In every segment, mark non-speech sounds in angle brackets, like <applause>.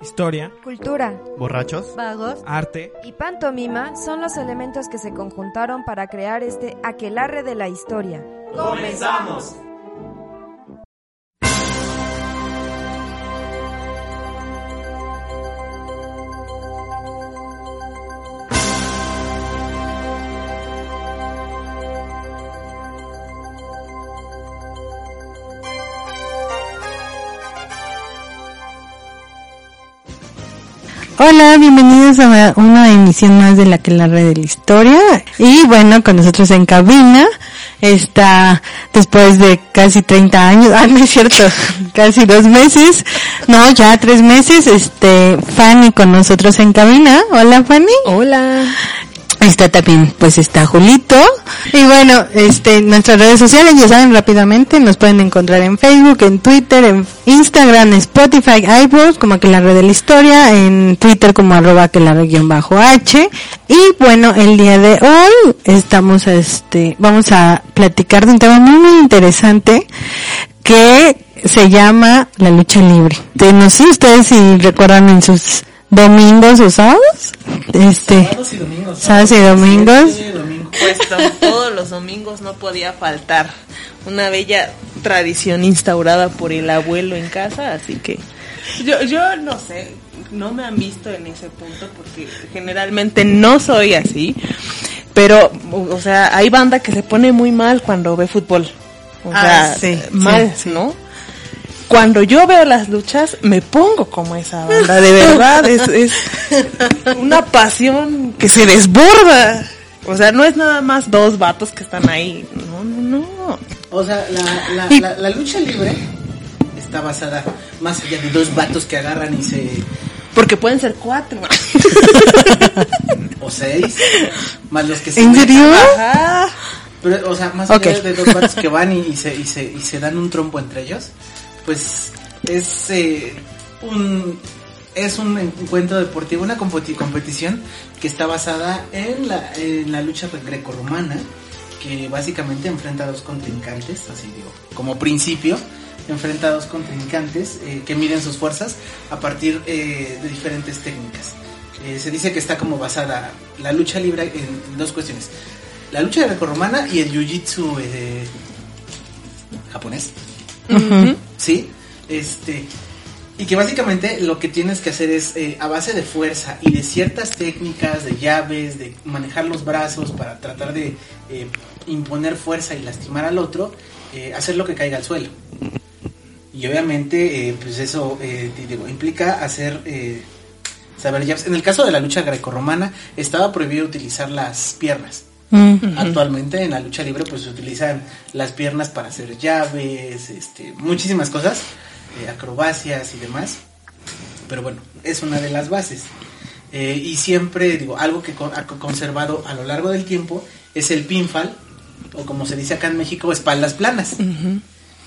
Historia, Cultura, borrachos, vagos. Arte, y pantomima son los elementos que se conjuntaron para crear este aquelarre de la historia. ¡Comenzamos! Hola, bienvenidos a una emisión más de la que la red de la historia. Y bueno, con nosotros en cabina está después de casi 30 años, <laughs> ah, no es cierto, casi dos meses, no, ya tres meses, este, Fanny con nosotros en cabina. Hola Fanny. Hola. Está también, pues está Julito. Y bueno, este, nuestras redes sociales, ya saben rápidamente, nos pueden encontrar en Facebook, en Twitter, en Instagram, Spotify, iVoox, como que la red de la historia, en Twitter como arroba que la guion bajo H. Y bueno, el día de hoy estamos, este, vamos a platicar de un tema muy, muy interesante que se llama la lucha libre. De, no sé ustedes si recuerdan en sus domingos o sábados. Este, sábados y domingos. sábados y domingos. Sí, domingo. Pues to- todos los domingos no podía faltar una bella tradición instaurada por el abuelo en casa, así que yo, yo no sé, no me han visto en ese punto porque generalmente no soy así, pero o sea, hay banda que se pone muy mal cuando ve fútbol. O Ah, sea, sí, mal, sí, sí. ¿no? Cuando yo veo las luchas, me pongo como esa banda, de verdad, es, es una pasión que se desborda. O sea, no es nada más dos vatos que están ahí. No, no, no. O sea, la, la, la, la lucha libre está basada más allá de dos vatos que agarran y se... Porque pueden ser cuatro. o seis, más los que se... ¿En serio? Pero, o sea, más Ok. allá de dos vatos que van y, y se, y, se, y se dan un trompo entre ellos, pues es eh, un... Es un encuentro deportivo, una competi- competición que está basada en la, en la lucha grecorromana, que básicamente enfrenta a dos contrincantes, así digo, como principio, enfrenta a dos contrincantes eh, que miden sus fuerzas a partir eh, de diferentes técnicas. Se dice que está como basada la lucha libre en dos cuestiones. La lucha grecorromana y el jiu-jitsu ¿Sí? Este, y que básicamente lo que tienes que hacer es, eh, a base de fuerza y de ciertas técnicas, de llaves, de manejar los brazos para tratar de eh, imponer fuerza y lastimar al otro, eh, hacer lo que caiga al suelo. Y obviamente, pues eso implica hacer, saber llaves. En el caso de la lucha grecorromana, estaba prohibido utilizar las piernas. Actualmente en la lucha libre pues se utilizan las piernas para hacer llaves, este, muchísimas cosas, eh, acrobacias y demás. Pero bueno, es una de las bases. Eh, y siempre, digo, algo que ha conservado a lo largo del tiempo es el pinfall, o como se dice acá en México, espaldas planas.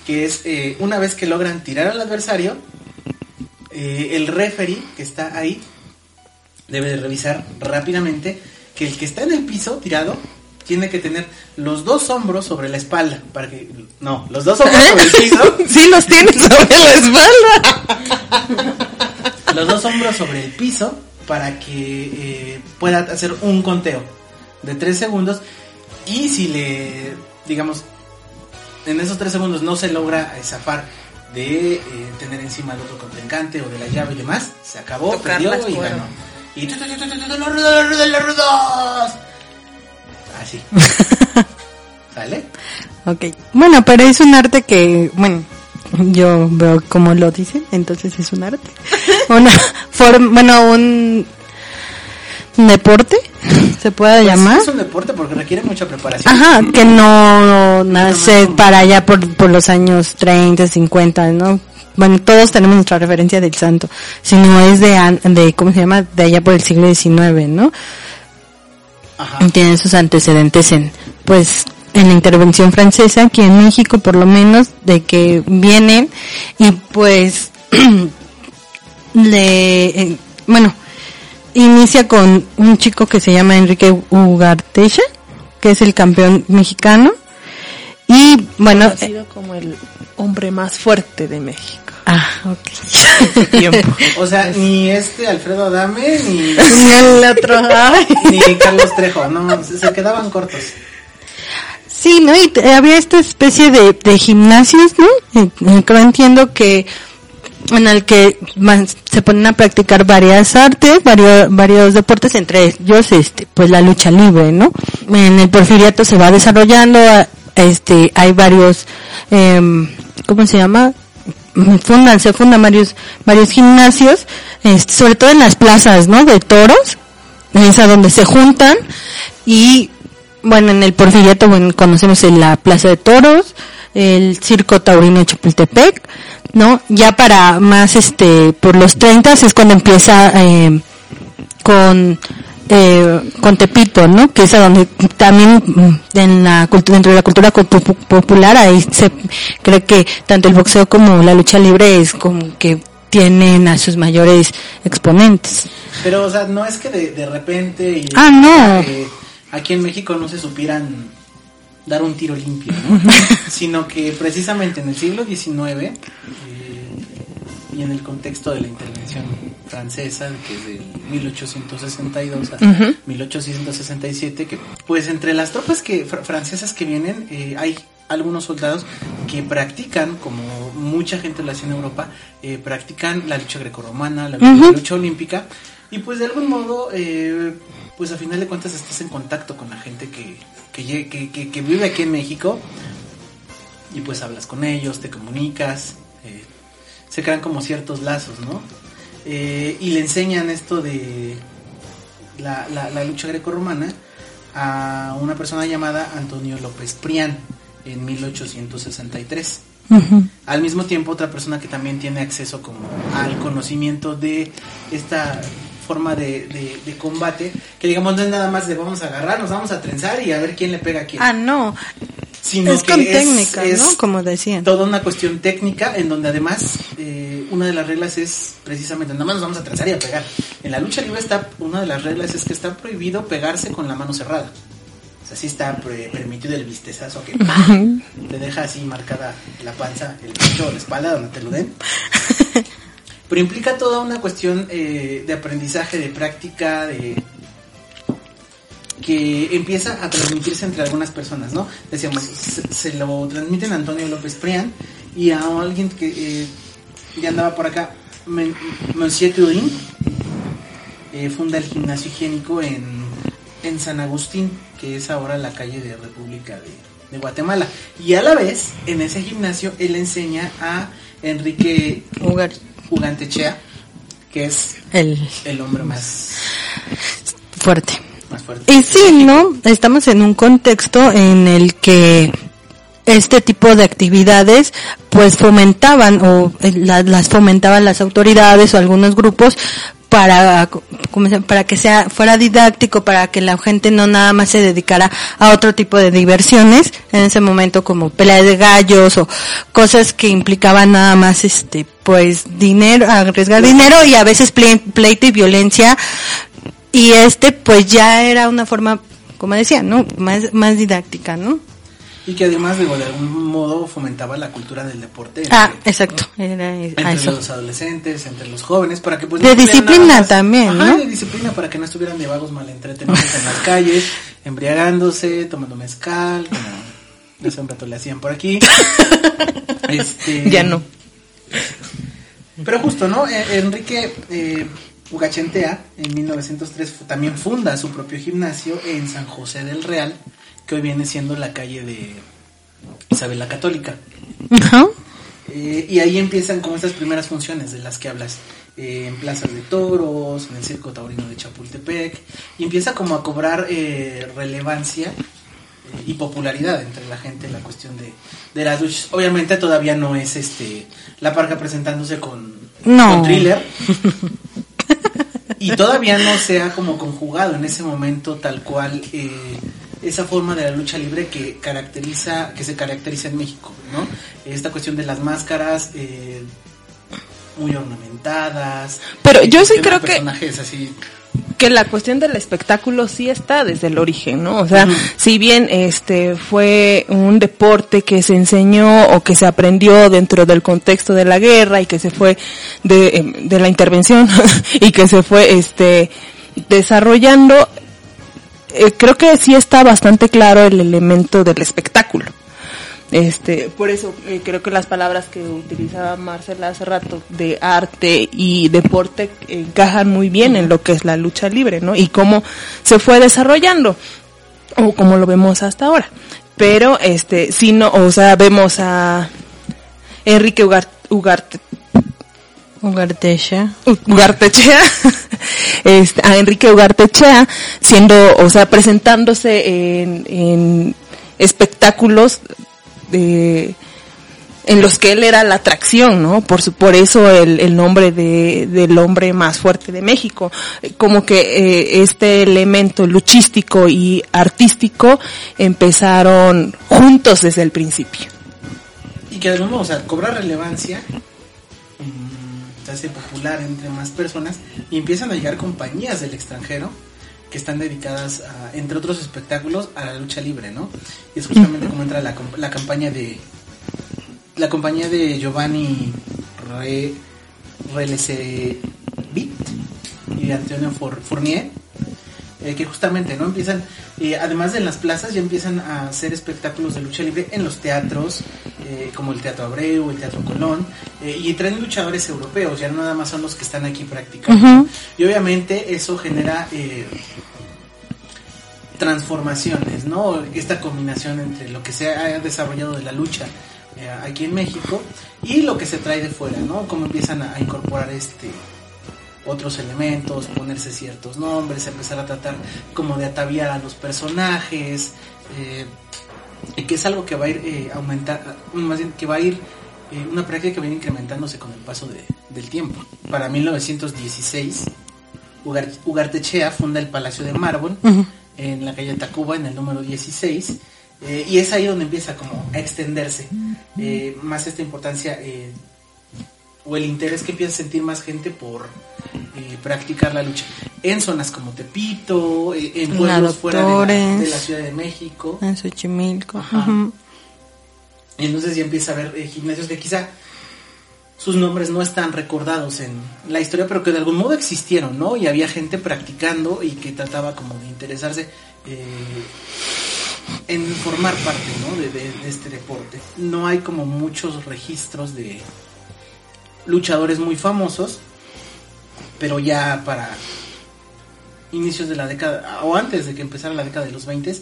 Que es eh, una vez que logran tirar al adversario, el referee que está ahí debe de revisar rápidamente que el que está en el piso tirado tiene que tener los dos hombros sobre la espalda para que no los dos hombros sobre el piso. <laughs> Sí los tienes sobre la espalda. los dos hombros sobre el piso para que eh, pueda hacer un conteo de tres segundos. Y si le digamos en esos tres segundos no se logra eh, zafar de eh, tener encima al otro contrincante o de la llave y demás se acabó Tocar perdió y ganó y los rudos, los rudos, los rudos. así <laughs> sale Ok. Bueno, pero es un arte que, bueno, yo veo como lo dicen, entonces es un arte. <laughs> Una forma, bueno, un deporte, se puede Pues llamar. es un deporte porque requiere mucha preparación Ajá, que no nace para allá por, por los años 30, 50, ¿no? Bueno, todos tenemos nuestra referencia del santo, sino es de, de ¿cómo se llama? De allá por el siglo XIX, ¿no? Ajá. tienen sus antecedentes en, pues, en la intervención francesa aquí en México, por lo menos, de que vienen y pues, <clears throat> le, eh, bueno, inicia con un chico que se llama Enrique Ugartecha, que es el campeón mexicano, y bueno, Conocido como el hombre más fuerte de México. Ah, ok. <laughs> Tiempo. O sea, ni este Alfredo Adame, ni, <laughs> Ni el otro. ni Carlos Trejo, no, se, se quedaban cortos. Sí, ¿no? Y había esta especie de, de gimnasios, ¿no? Eh, eh, creo entiendo que en el que más se ponen a practicar varias artes, varios, varios deportes, entre ellos, este, pues la lucha libre, ¿no? En el porfiriato se va desarrollando, este, hay varios, em, ¿cómo se llama? Fundan, se fundan varios, varios gimnasios, este, sobre todo en las plazas, ¿no? De toros, es a donde se juntan y bueno, en el Porfiriato bueno, conocemos la Plaza de Toros, el Circo Taurino de Chapultepec, ¿no? Ya para más, este, por los 30 es cuando empieza eh, con eh, con Tepito, ¿no? Que es a donde también mm, en la cultura, dentro de la cultura popular ahí se cree que tanto el boxeo como la lucha libre es como que tienen a sus mayores exponentes. Pero, o sea, no es que de, de repente y de- Ah, no. eh, aquí en México no se supieran dar un tiro limpio, ¿no? <laughs> sino que precisamente en el siglo XIX eh, y en el contexto de la intervención francesa, que es de 1862 a 1867, que pues entre las tropas que fr- francesas que vienen eh, hay algunos soldados que practican, como mucha gente lo hace en Europa, eh, practican la lucha grecorromana, la, lucha olímpica, y pues de algún modo, eh, pues a final de cuentas estás en contacto con la gente que, que, lle- que, que- que vive aquí en México, y pues hablas con ellos, te comunicas, eh, se crean como ciertos lazos, ¿no? Eh, y le enseñan esto de la, la, la lucha grecorromana a una persona llamada Antonio López Prián en 1863. Ujú. Al mismo tiempo, otra persona que también tiene acceso como al conocimiento de esta forma de, de- de combate, que digamos no es nada más de vamos a agarrar, nos vamos a trenzar y a ver quién le pega a quién. Ah, no. Sino es que con técnica, es ¿no? Como decían. toda una cuestión técnica en donde además eh, una de las reglas es precisamente nada más nos vamos a trenzar y a pegar. En la lucha libre está una de las reglas es que está prohibido pegarse con la mano cerrada. O sea, sí está pre- permitido el vistezazo que <laughs> ¡pam! te deja así marcada la panza, el pecho o la espalda donde te lo den. <laughs> Pero implica toda una cuestión eh, de aprendizaje, de práctica, de que empieza a transmitirse entre algunas personas, ¿no? Decíamos, se, se lo transmiten a Antonio López Prián y a alguien que eh, ya andaba por acá, Monsieur Turin, eh, funda el gimnasio higiénico en, en San Agustín, que es ahora la calle de República de, de Guatemala. Y a la vez, en ese gimnasio, él enseña a Enrique Jugar Ugantechea, que es el el hombre más, fuerte. Más fuerte. Y sí, ¿no? Estamos en un contexto en el que este tipo de actividades pues fomentaban o eh, la- las fomentaban las autoridades o algunos grupos para para que sea fuera didáctico para que la gente no nada más se dedicara a otro tipo de diversiones en ese momento como pelea de gallos o cosas que implicaban nada más este pues dinero arriesgar dinero y a veces ple- pleito y violencia y este pues ya era una forma como decía no más más didáctica no Y que además, digo, de algún modo fomentaba la cultura del deporte. entre- ah exacto era a entre eso los adolescentes, entre los jóvenes, para que pues De estuvieran disciplina más- también, Ajá, ¿no? de disciplina para que no estuvieran de vagos malentretenidos en las calles, <laughs> embriagándose, tomando mezcal, como hace un rato le hacían por aquí. Este, <laughs> Ya no. Pero justo, ¿no? Eh, Enrique eh, Ugachentea en 1903 fu- también funda su propio gimnasio en San José del Real, que hoy viene siendo la calle de Isabel la Católica. Ajá. Eh, y ahí empiezan como estas primeras funciones de las que hablas. eh, en plazas de toros, en el circo taurino de Chapultepec. Y empieza como a cobrar eh, relevancia eh, y popularidad entre la gente la cuestión de, de las luchas. Obviamente todavía no es este la parca presentándose con, No. con thriller. <laughs> y todavía no se ha como conjugado en ese momento tal cual eh, esa forma de la lucha libre que caracteriza que se caracteriza en México no esta cuestión de las máscaras eh, muy ornamentadas. Pero yo sí creo que- personajes así que la cuestión del espectáculo sí está desde el origen, ¿no? O sea, si bien este fue un deporte que se enseñó o que se aprendió dentro del contexto de la guerra y que se fue de, em, de la intervención <laughs> y que se fue este desarrollando, eh, creo que sí está bastante claro el elemento del espectáculo. Este, por eso eh, creo que las palabras que utilizaba Marcela hace rato de arte y deporte encajan muy bien en lo que es la lucha libre, ¿no? Y cómo se fue desarrollando o como lo vemos hasta ahora. Pero este, si no, o sea, vemos a Enrique Ugarte, Ugarte Ugartechea. Ugartechea, este, a Enrique Ugartechea, siendo, o sea, presentándose en, en espectáculos de, en los que él era la atracción, ¿no? Por, su, por eso el, el nombre de, del hombre más fuerte de México. Como que eh, este elemento luchístico y artístico empezaron juntos desde el principio. Y que además, cobra relevancia, mm, se hace popular entre más personas y empiezan a llegar compañías del extranjero que están dedicadas, a, entre otros espectáculos, a la lucha libre, ¿no? Y es justamente como entra la, la campaña de la compañía de Giovanni Re, y Antonio Fournier, eh, que justamente no empiezan, eh, además de en las plazas, ya empiezan a hacer espectáculos de lucha libre en los teatros, eh, como el Teatro Abreu, el Teatro Colón, y traen luchadores europeos, ya no nada más son los que están aquí practicando. Y obviamente eso genera transformaciones, ¿no? Esta combinación entre lo que se ha desarrollado de la lucha aquí en México y lo que se trae de fuera, ¿no? Cómo empiezan a, a incorporar este otros elementos, ponerse ciertos nombres, empezar a tratar como de ataviar a los personajes, eh, y que es algo que va a ir eh, aumentar, más bien que va a ir eh, una práctica que ir incrementándose con el paso de- del tiempo. Para 1916, Ugar- Ugartechea funda el Palacio de Mármol en la calle Tacuba, en el número 16, eh, y es ahí donde empieza como a extenderse eh, más esta importancia eh, o el interés que empieza a sentir más gente por eh, practicar la lucha en zonas como Tepito, eh, en pueblos fuera de la, Doctores. de la Ciudad de México. En Xochimilco. Ajá. Y entonces ya empieza a haber eh, gimnasios que quizá sus nombres no están recordados en la historia, pero que de algún modo existieron, ¿no? Y había gente practicando y que trataba como de interesarse en formar parte, ¿no? De, de- de este deporte. No hay como muchos registros de luchadores muy famosos, pero ya para inicios de la década, o antes de que empezara la década de los 20,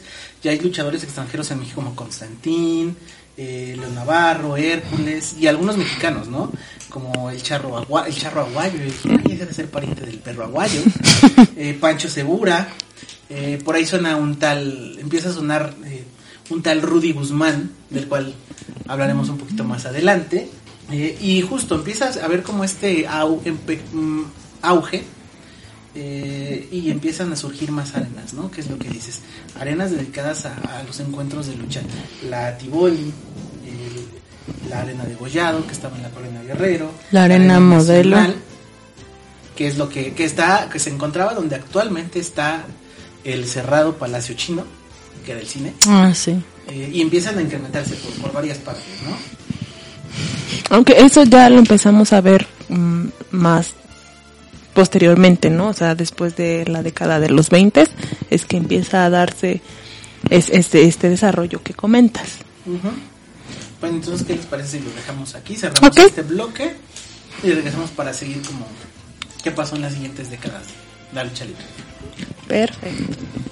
ya hay luchadores extranjeros en México como Constantín, eh, León Navarro, Hércules y algunos mexicanos, ¿no? Como el charro, agua, el charro aguayo, el debe ser pariente del perro aguayo, <laughs> eh, Pancho Segura, eh, por ahí suena un tal, empieza a sonar eh, un tal Rudy Guzmán, del cual hablaremos un poquito más adelante, eh, y justo empiezas a ver como este au- empe- mm, auge eh, y empiezan a surgir más arenas, ¿no? ¿Qué es lo que dices? Arenas dedicadas a, a los encuentros de lucha. La Tivoli, el- la arena de Gollado, que estaba en la Colonia Guerrero. La arena modelo. que es lo que, que está, que se encontraba donde actualmente está el cerrado Palacio Chino, que era el cine, Ah, sí. eh, y empiezan a incrementarse por, por varias partes, ¿no? Aunque eso ya lo empezamos a ver mm, más posteriormente, ¿no? O sea, después de la década de los 20 es que empieza a darse es, este, este desarrollo que comentas. Ujú. Bueno, entonces, ¿qué les parece si lo dejamos aquí? Cerramos este bloque y regresamos para seguir como qué pasó en las siguientes décadas lucha libre. Perfecto.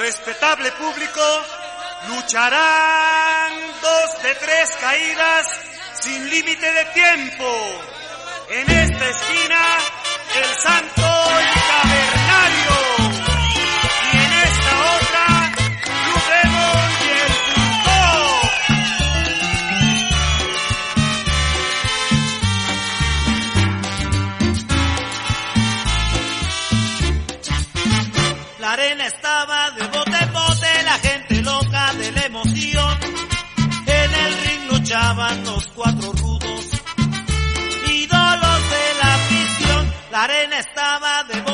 Respetable público, lucharán dos de tres caídas sin límite de tiempo. En esta esquina, el santo cavernario. Luchaban los cuatro rudos, ídolos de la afición. La arena estaba de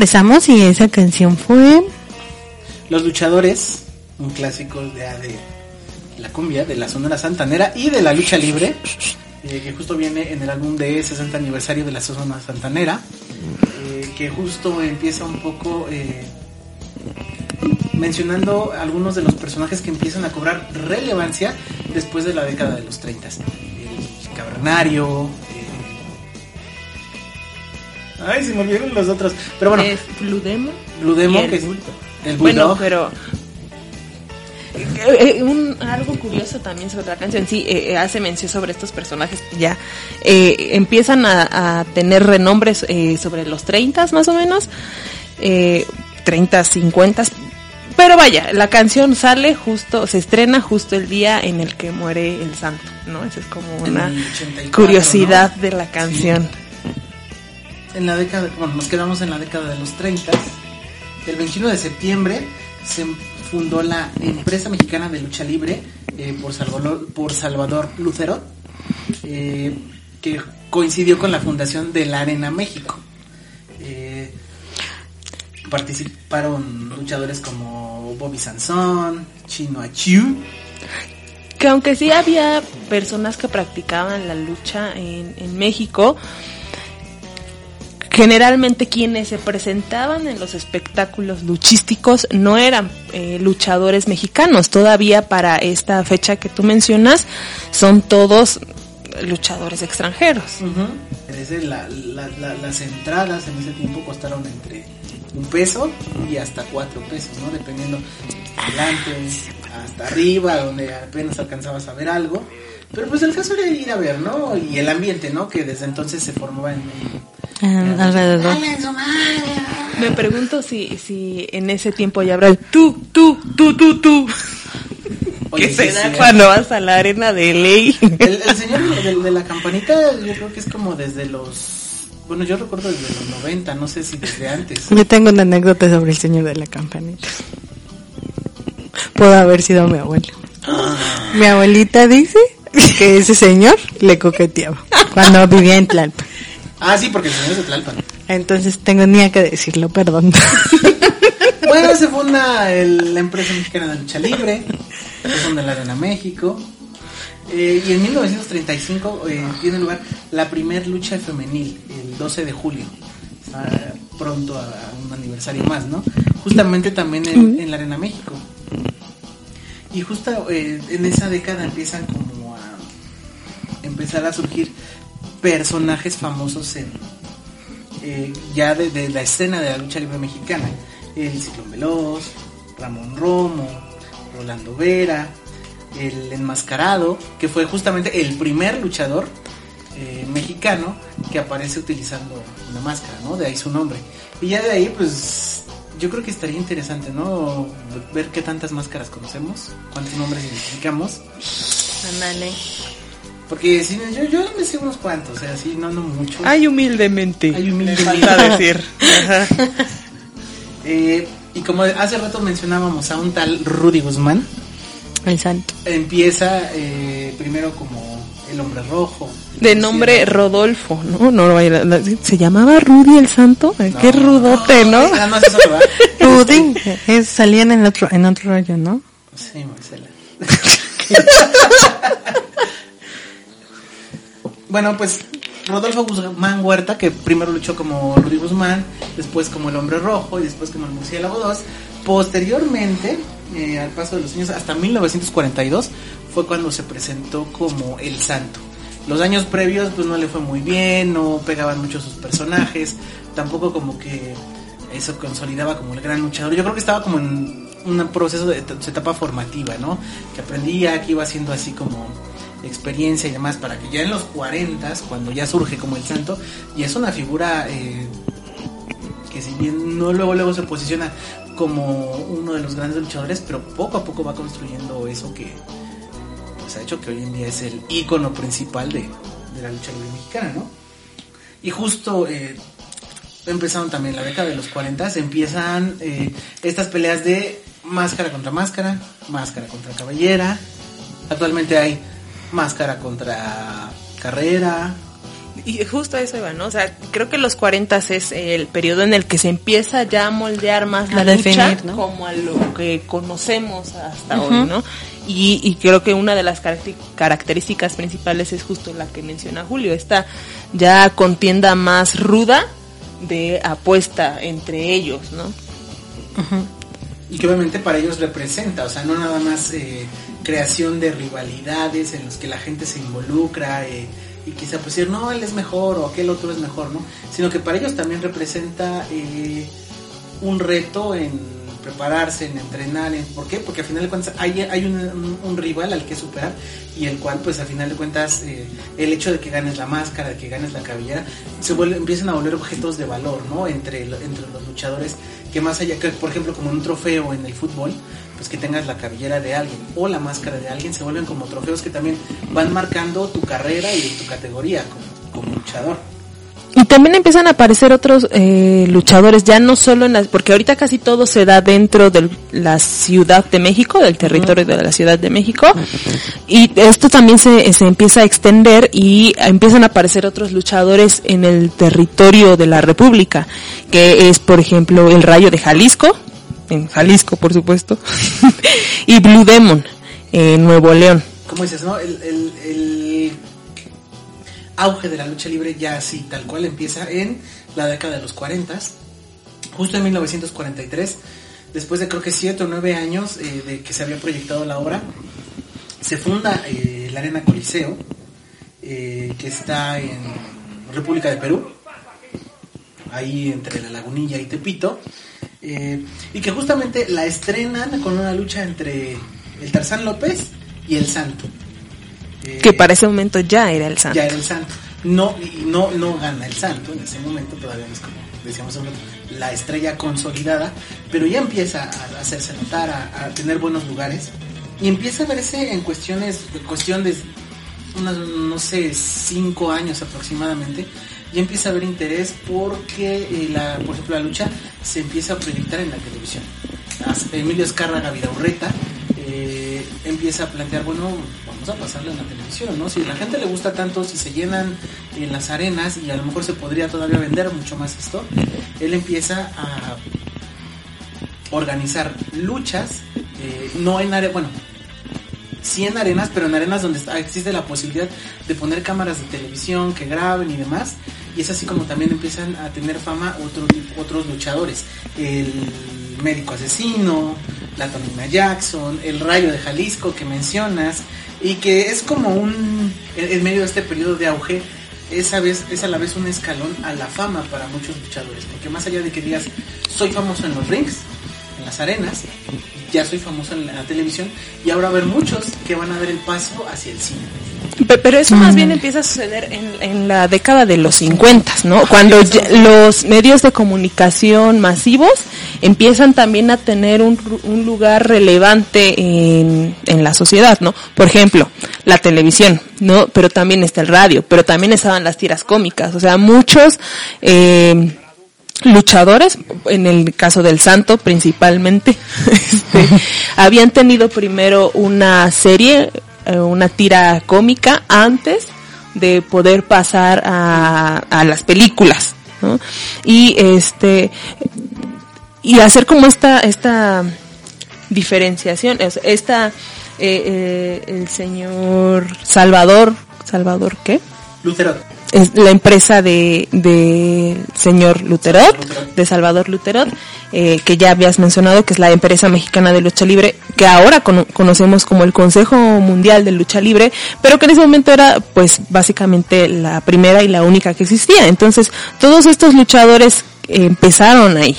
Regresamos y esa canción fue Los luchadores, un clásico de, de la cumbia, de la Sonora Santanera y de la lucha libre, eh, que justo viene en el álbum de 60 aniversario de la Sonora Santanera, eh, que justo empieza un poco eh, mencionando algunos de los personajes que empiezan a cobrar relevancia después de la década de los 30. El cavernario. Eh, Ay, se me olvidaron los otros. Pero bueno, Es y el que es el Bueno, pero eh, eh, un, algo curioso también sobre la canción, sí, eh, eh, hace mención sobre estos personajes que ya eh, empiezan a, a tener renombres eh, sobre los 30 más o menos, eh, 30, 50, pero vaya, la canción sale justo, se estrena justo el día en el que muere el santo, ¿no? Esa es como una el 84, curiosidad ¿no? de la canción. En la década, bueno, nos quedamos en la década de los 30. El 21 de septiembre se fundó la empresa mexicana de lucha libre eh, por, Salvador, por Salvador Lucero, eh, que coincidió con la fundación de la Arena México. Eh, participaron luchadores como Bobby Sansón, Chino Achiu, que aunque sí había personas que practicaban la lucha en, en México, generalmente quienes se presentaban en los espectáculos luchísticos no eran eh, luchadores mexicanos. Todavía para esta fecha que tú mencionas son todos luchadores extranjeros. Desde la- la- la- las entradas en ese tiempo costaron entre un peso y hasta cuatro pesos, ¿no? Dependiendo adelante, hasta arriba, donde apenas alcanzabas a ver algo. Pero pues el caso era ir a ver, ¿no? Y el ambiente, ¿no? Que desde entonces se formaba en... ah, alrededor. Me pregunto si, si en ese tiempo ya habrá el tú, tú, tú, tú, tú. Oye, que se da cuando vas a la arena de ley. El, el señor de, de la campanita yo creo que es como desde los... Bueno, yo recuerdo desde los 90, no sé si desde antes. Yo tengo una anécdota sobre el señor de la campanita. pudo haber sido mi abuelo. Mi abuelita dice que ese señor le coqueteaba cuando vivía en Tlalpan. Ah, sí, porque el señor es de Tlalpan. Entonces tenía que decirlo, perdón. Bueno, se funda el- la empresa mexicana de lucha libre, se funda la Arena México. eh, y en 1935 eh, tiene lugar la primer lucha femenil, el 12 de julio. Está pronto a, a un aniversario más, ¿no? Justamente también en, en la Arena México. Y justo eh, en esa década empiezan como a empezar a surgir personajes famosos en, eh, ya de, la escena de la lucha libre mexicana. El Ciclón Veloz, Ramón Romo, Rolando Vera, el enmascarado, que fue justamente el primer luchador eh, mexicano que aparece utilizando una máscara, ¿no? De ahí su nombre. Y ya de ahí, pues, yo creo que estaría interesante, ¿no? Ver qué tantas máscaras conocemos, cuántos nombres identificamos. Ándale. Porque si, yo, yo me sé unos cuantos, o sea, sí, no, no mucho. Ay, humildemente. Ay, humildemente. Me falta <laughs> decir. Ajá. Eh, y como hace rato mencionábamos a un tal Rudy Guzmán, El santo. empieza eh, primero como el hombre rojo. De nombre Rodolfo, ¿no? No, vaya, la- se llamaba Rudy el Santo. Qué rudote, ¿no? No, eso no. <laughs> Rudy, es, salía en el otro, en otro rollo, ¿no? Sí, Marcela. <laughs> bueno, pues Rodolfo Guzmán Huerta, que primero luchó como Rudy Guzmán, después como el Hombre Rojo y después como el Murciélago 2. Posteriormente, eh, al paso de los años, hasta 1942, fue cuando se presentó como El Santo. Los años previos, pues no le fue muy bien, no pegaban mucho sus personajes, tampoco como que eso consolidaba como el gran luchador. Yo creo que estaba como en un proceso de etapa formativa, ¿no? Que aprendía, que iba haciendo así como experiencia y demás, para que ya en los 40, cuando ya surge como el santo, y es una figura eh, que si bien no luego luego se posiciona como uno de los grandes luchadores, pero poco a poco va construyendo eso que ha hecho que hoy en día es el ícono principal de, de la lucha libre mexicana, ¿no? Y justo eh, empezaron también la década de los 40, se empiezan eh, estas peleas de máscara contra máscara, máscara contra cabellera. Actualmente hay máscara contra carrera. Y justo a eso iba, ¿no? O sea, creo que los 40 es el periodo en el que se empieza ya a moldear más la A lucha definir, ¿no? como a lo que conocemos hasta hoy, ¿no? Y, y creo que una de las características principales es justo la que menciona Julio, esta ya contienda más ruda de apuesta entre ellos, ¿no? Y que obviamente para ellos representa, o sea, no nada más eh, creación de rivalidades en los que la gente se involucra eh, y quizá pues decir, no, él es mejor o aquel otro es mejor, ¿no? Sino que para ellos también representa eh, un reto en prepararse, en entrenar, en, ¿por qué? Porque al final de cuentas hay, hay un, rival al que superar y el cual pues al final de cuentas eh, el hecho de que ganes la máscara, de que ganes la cabellera, se vuelve, empiezan a volver objetos de valor, ¿no? Entre, entre los luchadores, que más allá, que por ejemplo como un trofeo en el fútbol, pues que tengas la cabellera de alguien o la máscara de alguien, se vuelven como trofeos que también van marcando tu carrera y tu categoría como, como luchador. También empiezan a aparecer otros eh, luchadores, ya no solo en las, porque ahorita casi todo se da dentro de la Ciudad de México, del territorio de la Ciudad de México, y esto también se, se empieza a extender y empiezan a aparecer otros luchadores en el territorio de la República, que es, por ejemplo, el Rayo de Jalisco, en Jalisco, por supuesto, <laughs> y Blue Demon, en Nuevo León. como dices, ¿no? El, el- el auge de la lucha libre ya así, tal cual, empieza en la década de los 40, justo en 1943, después de creo que 7 o 9 años eh, de que se había proyectado la obra, se funda eh, la Arena Coliseo, eh, que está en República de Perú, ahí entre la Lagunilla y Tepito, y que justamente la estrenan con una lucha entre el Tarzán López y el Santo. Eh, Que para ese momento ya era el santo. ya era el Santo. No, no, no gana el Santo, en ese momento todavía no es como decíamos la estrella consolidada, pero ya empieza a hacerse notar, a, a tener buenos lugares, y empieza a verse en cuestiones, en cuestión de unos, no sé, cinco años aproximadamente, ya empieza a haber interés porque, eh, la, por ejemplo, la lucha se empieza a proyectar en la televisión. Emilio Escárraga Vidaurreta eh, empieza a plantear, bueno, a en la televisión, ¿no? Si a la gente le gusta tanto, si se llenan en las arenas y a lo mejor se podría todavía vender mucho más esto, él empieza a organizar luchas, eh, no en área, bueno, sí en arenas, pero en arenas donde existe la posibilidad de poner cámaras de televisión que graben y demás. Y es así como también empiezan a tener fama otro- otros luchadores. El médico asesino, la Tonina Jackson, el rayo de Jalisco que mencionas. Y que es como un, en medio de este periodo de auge, esa vez, es a la vez un escalón a la fama para muchos luchadores. Porque más allá de que digas, soy famoso en los rings, en las arenas, ya soy famoso en la televisión y ahora va a haber muchos que van a dar el paso hacia el cine. Pe- Pero eso más bien empieza a suceder en, en la década de los 50, ¿no? Cuando los medios de comunicación masivos empiezan también a tener un, un lugar relevante en, en la sociedad, ¿no? Por ejemplo, la televisión, ¿no? Pero también está el radio, pero también estaban las tiras cómicas, o sea, muchos... Eh, luchadores, en el caso del Santo principalmente, <laughs> este, <laughs> habían tenido primero una serie, eh, una tira cómica antes de poder pasar a, a las películas, ¿no? Y este, y hacer como esta, esta diferenciación, es- esta, eh, eh, el señor Salvador, Salvador, ¿qué? Lutero, es la empresa de, de señor Luterot, de Salvador Luterot, eh, que ya habías mencionado, que es la empresa mexicana de lucha libre, que ahora cono- conocemos como el Consejo Mundial de Lucha Libre, pero que en ese momento era, pues, básicamente la primera y la única que existía. Entonces, todos estos luchadores empezaron ahí.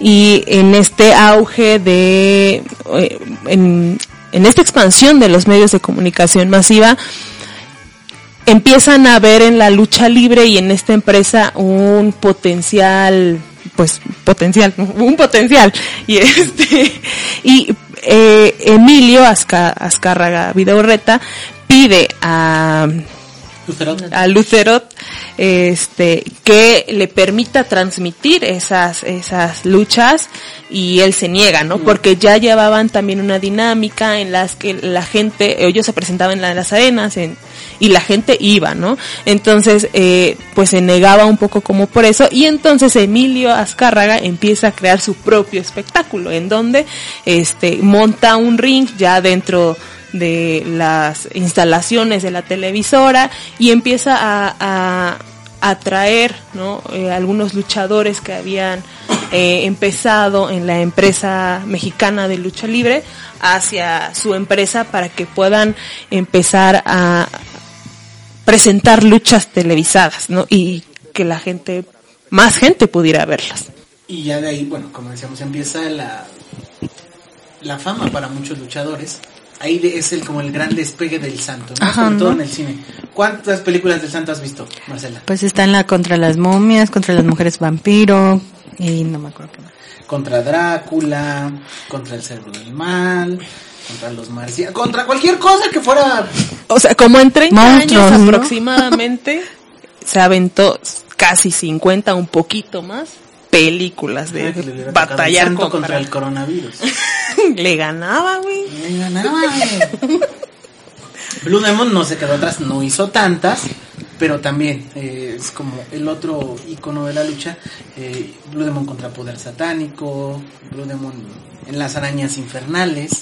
Y en este auge de, eh, en, esta expansión de los medios de comunicación masiva, empiezan a ver en la lucha libre y en esta empresa un potencial pues potencial <laughs> un potencial y este y eh, Emilio Azcárraga Videorreta pide a A Lucerot este que le permita transmitir esas esas luchas y él se niega no porque ya llevaban también una dinámica en las que la gente ellos se presentaban en la- las arenas en- y la gente iba no entonces eh, pues se negaba un poco como por eso y entonces Emilio Azcárraga empieza a crear su propio espectáculo en donde este monta un ring ya dentro de las instalaciones de la televisora y empieza a, atraer. Eh, algunos luchadores que habían eh, empezado en la empresa mexicana de lucha libre hacia su empresa para que puedan empezar a presentar luchas televisadas y que la gente más gente pudiera verlas y ya de ahí, bueno, como decíamos, empieza la, la fama para muchos luchadores. Ahí de- es el como el gran despegue del santo, ¿no? Ajá, sobre todo ¿no? en el cine. ¿Cuántas películas del santo has visto, Marcela? Pues está en la contra las momias, contra las mujeres vampiro y no me acuerdo qué más. Contra Drácula, contra el cerebro del mal, contra los marcianos, contra cualquier cosa que fuera O sea, como en 30 Monstruos, años ¿no? aproximadamente se aventó casi 50, un poquito más, películas de le batallar contra, contra el coronavirus. <laughs> Le ganaba, güey. Ay, ganaba, güey. Blue Demon no se quedó atrás, no hizo tantas, pero también eh, es como el otro icono de la lucha. eh, Blue Demon contra Poder Satánico, Blue Demon en las arañas infernales.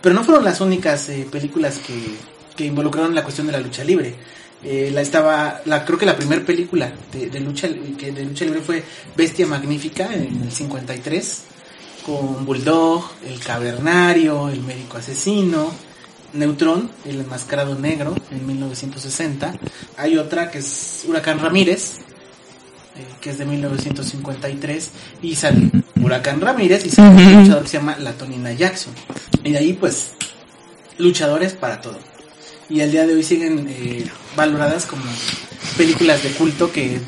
Pero no fueron las únicas eh, películas que, que involucraron la cuestión de la lucha libre. Eh, la estaba, la, creo que la primera película de, de lucha que de lucha libre fue Bestia Magnífica en el 53 con Bulldog, el Cavernario, el Médico Asesino, Neutrón, el Enmascarado Negro en 1960. Hay otra que es Huracán Ramírez, eh, que es de 1953, y sale Huracán Ramírez y sale un luchador que se llama La Tonina Jackson. Y de ahí pues luchadores para todo. Y al día de hoy siguen eh, valoradas como películas de culto que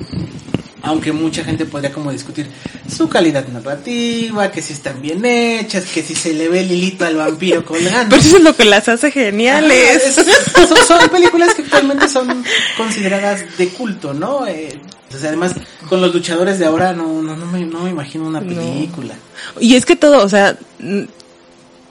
aunque mucha gente podría como discutir su calidad narrativa, que si están bien hechas, que si se le ve el hilito al vampiro colgando. <laughs> Pero eso es lo que las hace geniales. Es- son, son películas que actualmente son <laughs> consideradas de culto, ¿no? Eh, o sea, además, con los luchadores de ahora no, no, no, me, no me imagino una No. película. Y es que todo, o sea,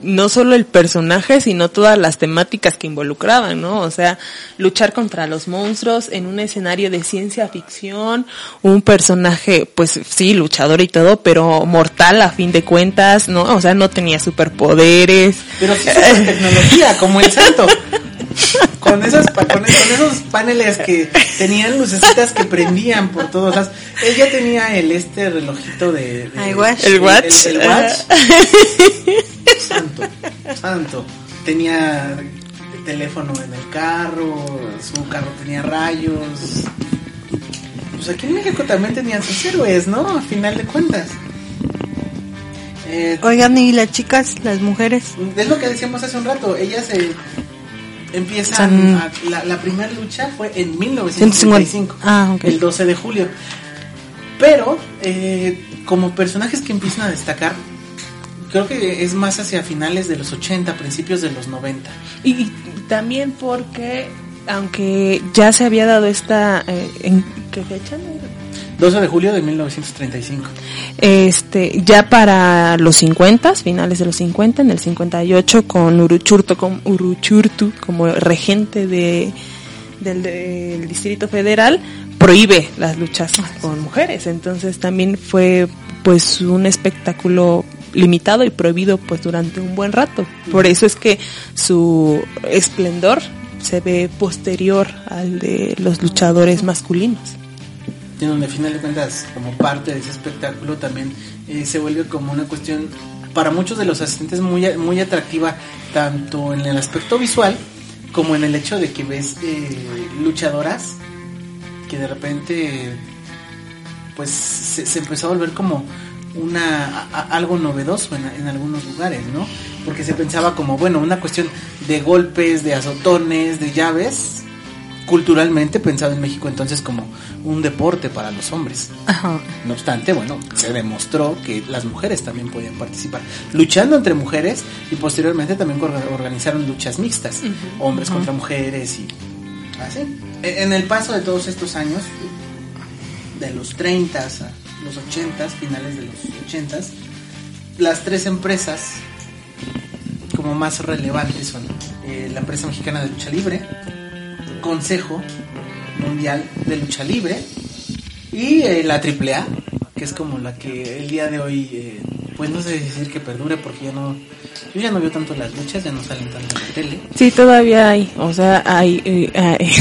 no solo el personaje, sino todas las temáticas que involucraban, ¿no? O sea, luchar contra los monstruos en un escenario de ciencia ficción, un personaje, pues sí, luchador y todo, pero mortal a fin de cuentas, ¿no? O sea, no tenía superpoderes. Pero sí super tecnología, como el santo. Con esos, pa- con, con esos paneles que tenían lucecitas que prendían por todos lados. Ella tenía el este relojito de... de- iWatch. El watch. El, el watch. <laughs> Santo, santo. Tenía teléfono en el carro, su carro tenía rayos. Pues aquí en México también tenían sus héroes, ¿no? A final de cuentas. Eh, Oigan, y las chicas, las mujeres. es lo que decíamos hace un rato. Ellas se empiezan. A- la, la primera lucha fue en 1955, 150. Ah, ok. el 12 de julio. Pero, eh, como personajes que empiezan a destacar, creo que es más hacia finales de los 80, principios de los 90. Y, y también porque, aunque ya se había dado esta, eh, ¿en qué fecha? 12 de julio de 1935. Este, ya para los 50, finales de los 50, en el 58, con Uruchurtu, con Uruchurtu como regente de, del, del Distrito Federal, prohíbe las luchas con mujeres. Entonces también fue pues un espectáculo limitado y prohibido pues durante un buen rato. Por eso es que su esplendor se ve posterior al de los luchadores masculinos. en donde final de cuentas como parte de ese espectáculo también eh, se vuelve como una cuestión para muchos de los asistentes muy, muy atractiva tanto en el aspecto visual como en el hecho de que ves eh, luchadoras que de repente pues se empezó a volver como una a- algo novedoso en, en algunos lugares, ¿no? Porque se pensaba como, bueno, una cuestión de golpes, de azotones, de llaves, culturalmente pensado en México entonces como un deporte para los hombres. Ajá. No obstante, bueno, se demostró que las mujeres también podían participar, luchando entre mujeres y posteriormente también orga- organizaron luchas mixtas, hombres contra mujeres y así. E- En el paso de todos estos años, de los 30 a los 80, finales de los 80, las tres empresas como más relevantes son eh, la empresa mexicana de lucha libre, Consejo Mundial de Lucha Libre y eh, la AAA, que es como la que el día de hoy, eh, pues no sé decir que perdure porque ya no, yo ya no veo tanto las luchas, ya no salen tanto en la tele. Sí, todavía hay, o sea, hay, eh, hay-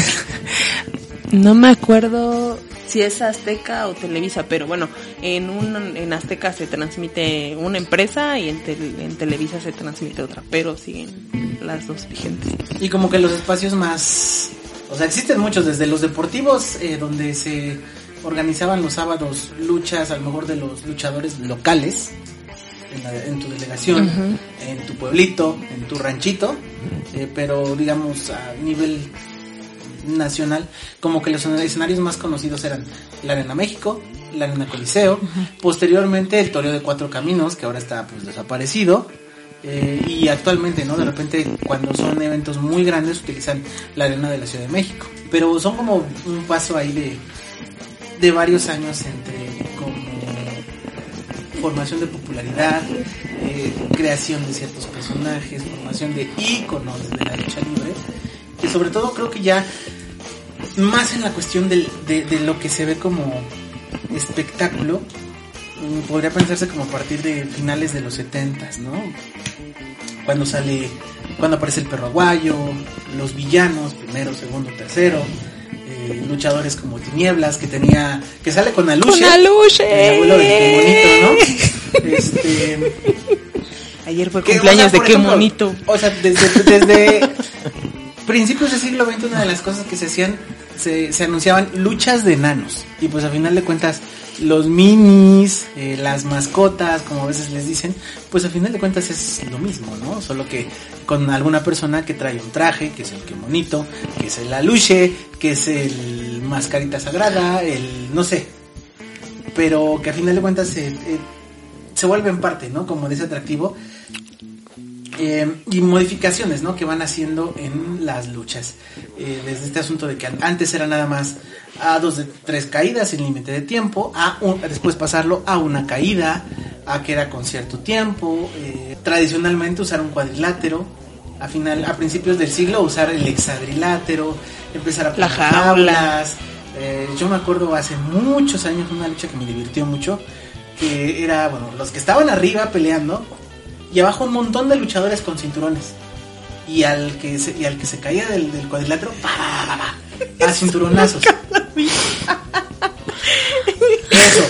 <laughs> no me acuerdo si es Azteca o Televisa, pero bueno, en un, en Azteca se transmite una empresa y en, tel- en Televisa se transmite otra, pero siguen las dos vigentes. Y como que los espacios más, o sea, existen muchos, desde los deportivos, eh, donde se organizaban los sábados luchas, a lo mejor de los luchadores locales, en, la- en tu delegación, en tu pueblito, en tu ranchito, eh, pero digamos a nivel nacional, como que los escenarios más conocidos eran la Arena México, la Arena Coliseo, posteriormente el Toreo de Cuatro Caminos, que ahora está pues desaparecido, eh, y actualmente, ¿no? De repente cuando son eventos muy grandes utilizan la Arena de la Ciudad de México, pero son como un paso ahí de, de varios años entre formación de popularidad, eh, creación de ciertos personajes, formación de íconos de la lucha libre, que sobre todo creo que ya más en la cuestión del- de, de lo que se ve como espectáculo, mm, podría pensarse como a partir de finales de los 70 ¿no? Cuando sale, cuando aparece el perro aguayo, los villanos, primero, segundo, tercero, eh, luchadores como Tinieblas, que tenía, que sale con Aluche, ¡Con Aluche! el abuelo qué bonito, ¿no? Este, Ayer fue cumpleaños o sea, de qué ejemplo, bonito. O sea, desde, desde principios del siglo XX una de las cosas que se hacían, se, anunciaban luchas de enanos. Y pues a final de cuentas, los minis, eh, las mascotas, como a veces les dicen, pues a final de cuentas es lo mismo, ¿no? Solo que con alguna persona que trae un traje, que es el que monito, que es el aluche, que es el mascarita sagrada, el no sé. Pero que a final de cuentas se, eh, se vuelven parte, ¿no? Como de ese atractivo eh, y modificaciones ¿no? que van haciendo en las luchas. Eh, desde este asunto de que an- antes era nada más a dos de tres caídas sin límite de tiempo, a un- después pasarlo a una caída, a que era con cierto tiempo, eh, tradicionalmente usar un cuadrilátero, a final, a principios del siglo usar el hexadrilátero, empezar a poner. Eh, yo me acuerdo hace muchos años una lucha que me divirtió mucho, que era, bueno, los que estaban arriba peleando y abajo un montón de luchadores con cinturones. Y al que se, y al que se caía del, del cuadrilátero, pa, pa, pa, pa, a cinturonazos. Eso.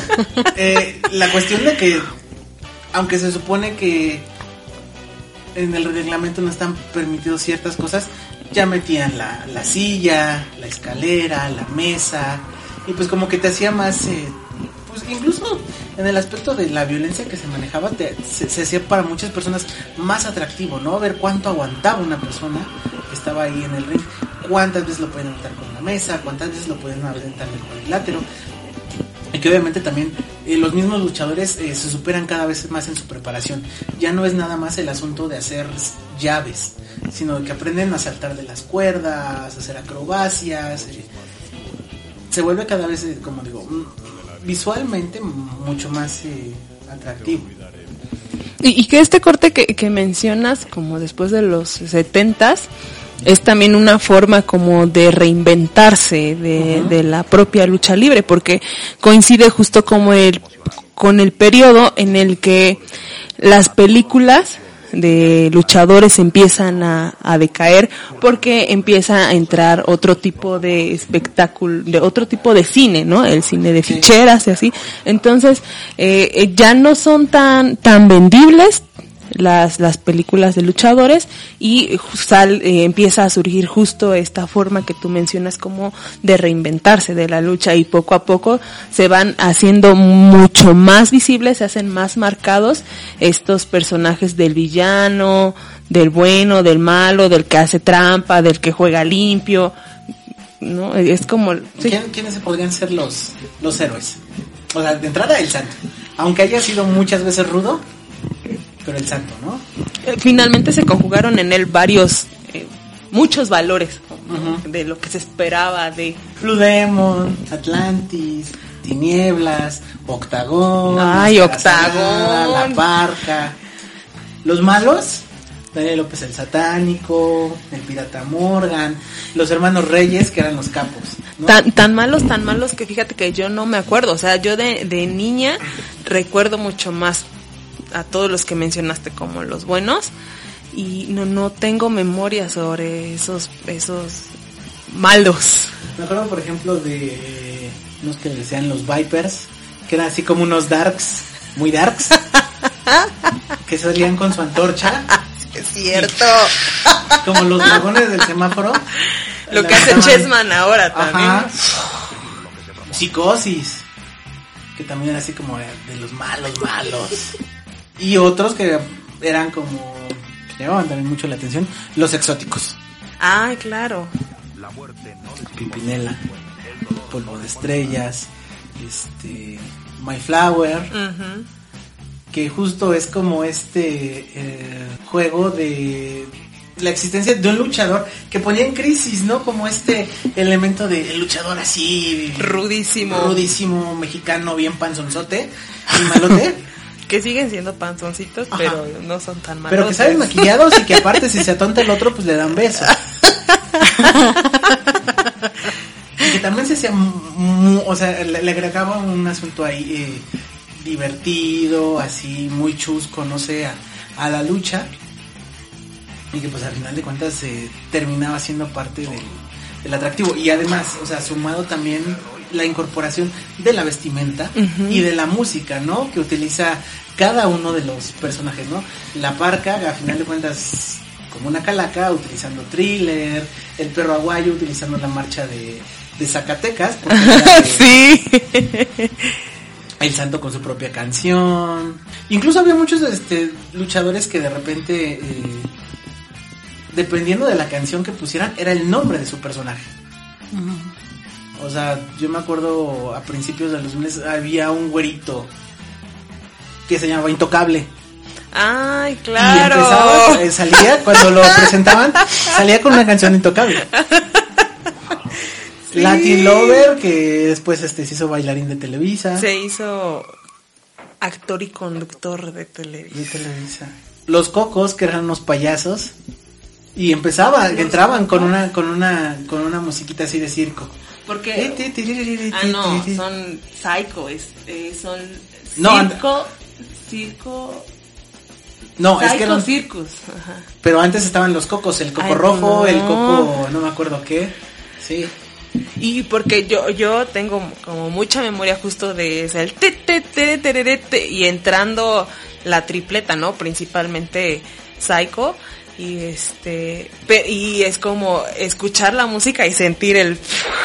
Eh, la cuestión de que, aunque se supone que en el reglamento no están permitidos ciertas cosas, ya metían la, la silla, la escalera, la mesa, y pues como que te hacía más, eh, pues incluso en el aspecto de la violencia que se manejaba, se, se hacía para muchas personas más atractivo, ¿no? Ver cuánto aguantaba una persona que estaba ahí en el ring, cuántas veces lo pueden aventar con la mesa, cuántas veces lo pueden aventar del cuadrilátero, y que obviamente también eh, los mismos luchadores eh, se superan cada vez más en su preparación. Ya no es nada más el asunto de hacer llaves, sino que aprenden a saltar de las cuerdas, a hacer acrobacias. eh. Se vuelve cada vez, como digo, visualmente mucho más eh, atractivo. Y, y que este corte que, que mencionas, como después de los setentas, es también una forma como de reinventarse de, de la propia lucha libre, porque coincide justo como el, con el periodo en el que las películas de luchadores empiezan a, a decaer porque empieza a entrar otro tipo de espectáculo, de otro tipo de cine, ¿no? El cine de ficheras y así. Entonces, eh, eh, ya no son tan, tan vendibles las, las películas de luchadores y sal, eh, empieza a surgir justo esta forma que tú mencionas como de reinventarse de la lucha y poco a poco se van haciendo mucho más visibles, se hacen más marcados estos personajes del villano, del bueno, del malo, del que hace trampa, del que juega limpio, ¿no? Es como... sí. ¿Quién- ¿Quiénes podrían ser los, los héroes? O sea, de entrada el santo. Aunque haya sido muchas veces rudo, pero el santo, ¿no? Eh, finalmente se conjugaron en él varios, eh, muchos valores de lo que se esperaba de... Blue Demon, Atlantis, Tinieblas, Octagón, Ay, Octagón. La Parca. Los malos, Daniel López el Satánico, el Pirata Morgan, los hermanos Reyes, que eran los capos. ¿no? Tan, tan malos, tan malos que fíjate que yo no me acuerdo. O sea, yo de, de niña recuerdo mucho más a todos los que mencionaste como los buenos y no, no tengo memoria sobre esos, esos malos. Me acuerdo, por ejemplo, de unos que decían los Vipers, que eran así como unos darks, muy darks, <laughs> que salían con su antorcha, <laughs> Es cierto. como los dragones del semáforo. Lo que hace Chessman ahora también. Ajá. Psicosis, que también era así como de los malos, malos. Y otros que eran como, que llamaban también mucho la atención, los exóticos. Ay, claro. Pipinela, Polvo de Estrellas, este, My Flower, que justo es como este eh, juego de la existencia de un luchador que ponía en crisis, ¿no? Como este elemento de el luchador así Rudísimo. rudísimo, mexicano, bien panzonzote y malote, <laughs> Que siguen siendo panzoncitos, Ajá. pero no son tan malos. pero que saben <laughs> maquillados y que aparte si se atonta el otro pues le dan beso. <laughs> y que también se hacía, o sea, le, le agregaba un asunto ahí eh, divertido, así muy chusco, no sé, a, a la lucha. Y que pues al final de cuentas eh, terminaba siendo parte del, del atractivo. Y además, o sea, sumado también la incorporación de la vestimenta y de la música, ¿no? Que utiliza cada uno de los personajes, ¿no? La parca, a final de cuentas, como una calaca, utilizando thriller, el perro aguayo utilizando la marcha de, de Zacatecas, porque <laughs> era de- sí. el santo con su propia canción. Incluso había muchos este, luchadores que de repente, eh, dependiendo de la canción que pusieran, era el nombre de su personaje. O sea, yo me acuerdo a principios de los meses había un güerito que se llamaba Intocable. Ay, Y empezaba, claro. eh, salía, cuando lo <laughs> presentaban, salía con una canción de Intocable. Latin Lover, que después este se hizo bailarín de Televisa. Se hizo actor y conductor de De televisión. Televisa. los cocos, que eran unos payasos, y empezaba, entraban con una, con una, con una musiquita así de circo. Porque. Ah, no, son psycho, es, eh, son No, circo, circo, No, es que psycho eran, circus. Ajá. pero antes estaban los cocos, el coco Ay, rojo, no. el coco, no me acuerdo qué. Sí. Y porque yo yo tengo como mucha memoria justo de ese el te, te, te, te, y entrando la tripleta, ¿no? Principalmente Psycho y este y es como escuchar la música y sentir el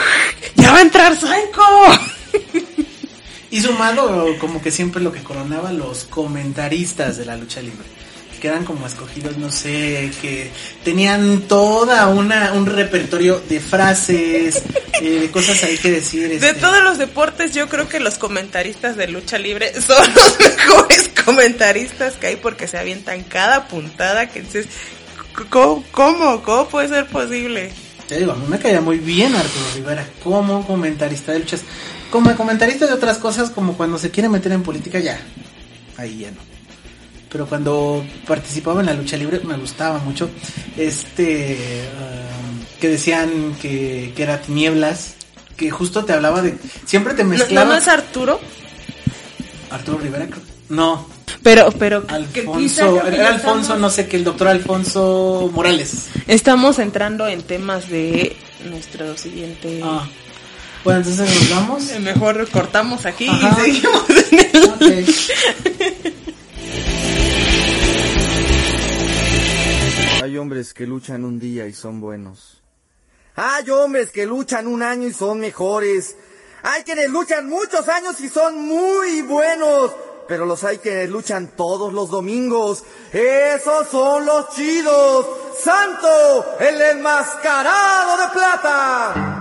<laughs> ya va a entrar Psycho. <laughs> Y sumado, como que siempre lo que coronaba los comentaristas de la lucha libre. Que eran como escogidos, no sé, que tenían toda una, un repertorio de frases, eh, de cosas ahí que decir. De este. todos los deportes, yo creo que los comentaristas de lucha libre <laughs> son los mejores comentaristas que hay porque se avientan cada puntada que dices, ¿cómo? ¿Cómo, ¿Cómo puede ser posible? Te digo, a mí me caía muy bien Arturo Rivera como comentarista de luchas. Como comentarista de otras cosas, como cuando se quiere meter en política, ya. Ahí ya no. Pero cuando participaba en la lucha libre me gustaba mucho. Este. ah, que decían que, que era tinieblas. Que justo te hablaba de. Siempre te ¿No, mezclaba. no es Arturo? Arturo Rivera. No, Pero, pero, Alfonso. que Era Alfonso, estamos- no sé qué, el doctor Alfonso Morales. Estamos entrando en temas de nuestro siguiente... Ah. Bueno, entonces nos vamos. <laughs> Mejor cortamos aquí Ajá. y seguimos en el... Ok. <laughs> Hay hombres que luchan un día y son buenos. Hay hombres que luchan un año y son mejores. Hay quienes luchan muchos años y son muy buenos. Pero los hay quienes luchan todos los domingos. Esos son los chidos. Santo, el enmascarado de plata.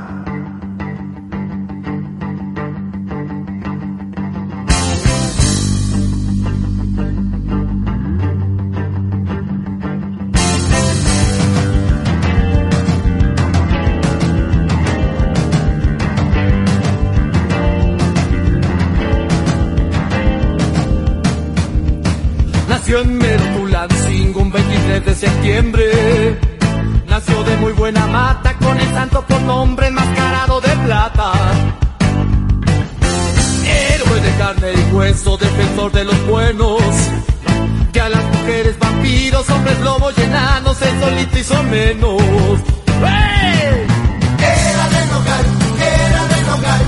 Septiembre. Nació de muy buena mata con el santo por nombre enmascarado de plata. Héroe de carne y hueso, defensor de los buenos. Que a las mujeres vampiros, hombres lobos y enanos, él solito hizo menos. ¡Hey! Era de Nogal, era de Nogal,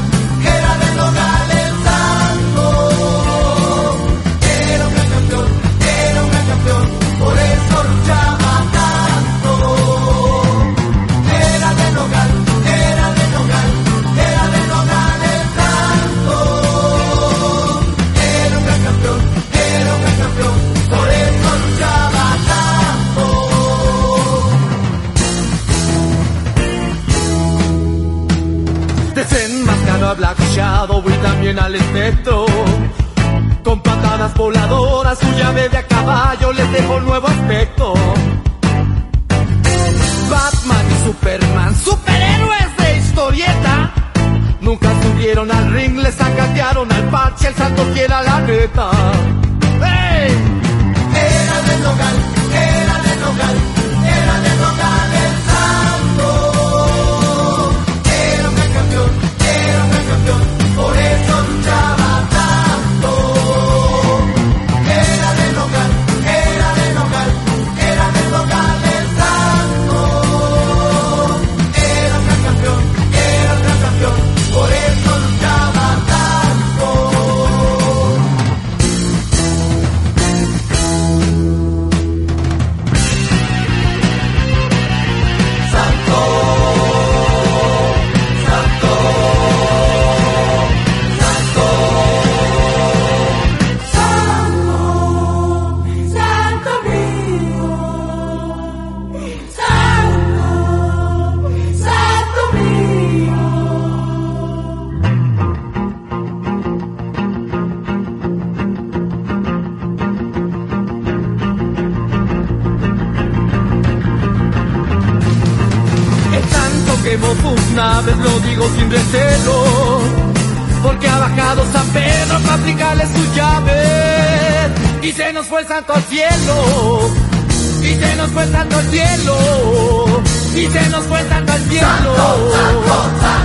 al espectro. Con patadas voladoras, su llave de a caballo les dejó nuevo aspecto. Batman y Superman, superhéroes de historieta. Nunca subieron al ring, le sacatearon al parche, el santo quiera la neta. Se nos fue el santo al cielo. Y se nos fue el santo al cielo. Y se nos fue el santo al cielo.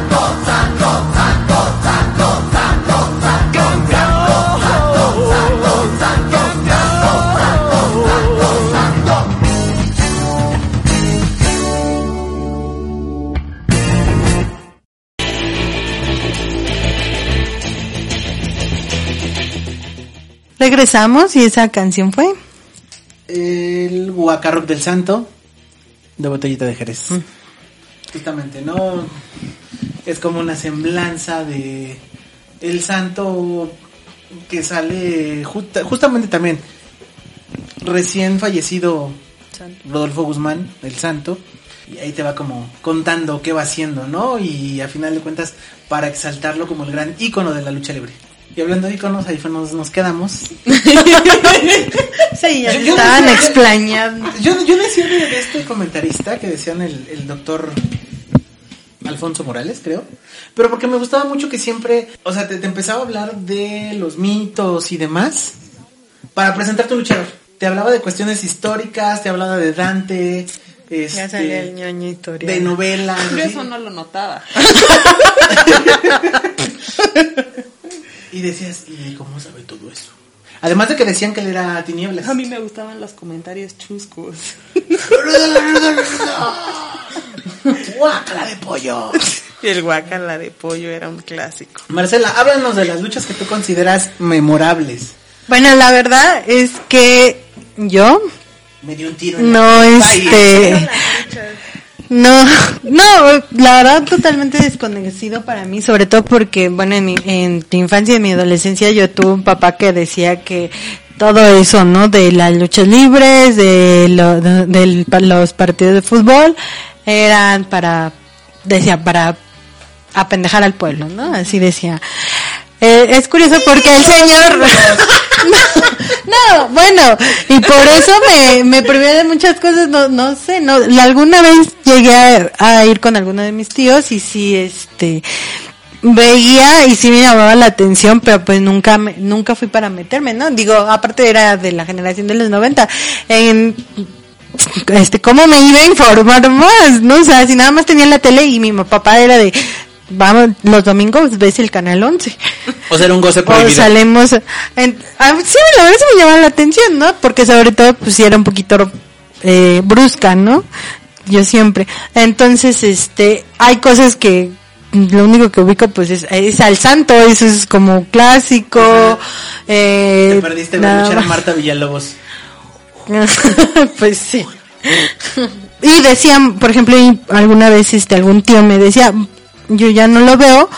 Y esa canción fue. El Guacarroc del Santo de Botellita de Jerez. Justamente, ¿no? Es como una semblanza de el santo que sale justa- justamente también recién fallecido Rodolfo Guzmán, el santo, y ahí te va como contando qué va haciendo, ¿no? Y a final de cuentas para exaltarlo como el gran ícono de la lucha libre. Y hablando de íconos, ahí fue nos, nos quedamos. <laughs> Sí, ya Yo- se yo estaban decía- explañando. Yo, yo decía de, de este comentarista que decían el, el doctor Alfonso Morales, creo. Pero porque me gustaba mucho que siempre, o sea, te, te empezaba a hablar de los mitos y demás para presentarte un luchador. Te hablaba de cuestiones históricas, te hablaba de Dante, Ya salió el este, historia. de novelas. Yo así. eso no lo notaba. <laughs> Y decías, ¿y cómo sabe todo eso? Además de que decían que él era tinieblas. A mí me gustaban los comentarios chuscos. <laughs> ¡Guácala de pollo! Y <laughs> el guacala de pollo era un clásico. Marcela, háblanos de las luchas que tú consideras memorables. Bueno, la verdad es que yo Me dio un tiro en no la este <laughs> no <laughs> no la verdad totalmente desconocido para mí sobre todo porque bueno en mi en mi infancia y en mi adolescencia yo tuve un papá que decía que todo eso no de las luchas libres de, lo- de- los partidos de fútbol eran para decía para apendejar al pueblo no así decía Eh, es curioso porque el señor <laughs> no, bueno, y por eso me, me privé de muchas cosas, no, no sé, no, alguna vez llegué a, a ir con alguno de mis tíos y sí, este, veía y sí me llamaba la atención, pero pues nunca, me- nunca fui para meterme, ¿no? Digo, aparte era de la generación de los 90, en, este, ¿cómo me iba a informar más? ¿No? O sea, si nada más tenía la tele y mi papá era de, vamos, los domingos ves el canal 11. O sea, era un goce <laughs> O prohibido. salemos. En, a- sí, la verdad sí me llamaba la atención, ¿no? Porque sobre todo, pues sí era un poquito eh, brusca, ¿no? Yo siempre. Entonces, este, hay cosas que lo único que ubico, pues es, es al santo, eso es como clásico. Eh, Te perdiste ver nada luchar a más. Marta Villalobos. <laughs> pues sí. Y decían, por ejemplo, alguna vez este algún tío me decía, yo ya no lo veo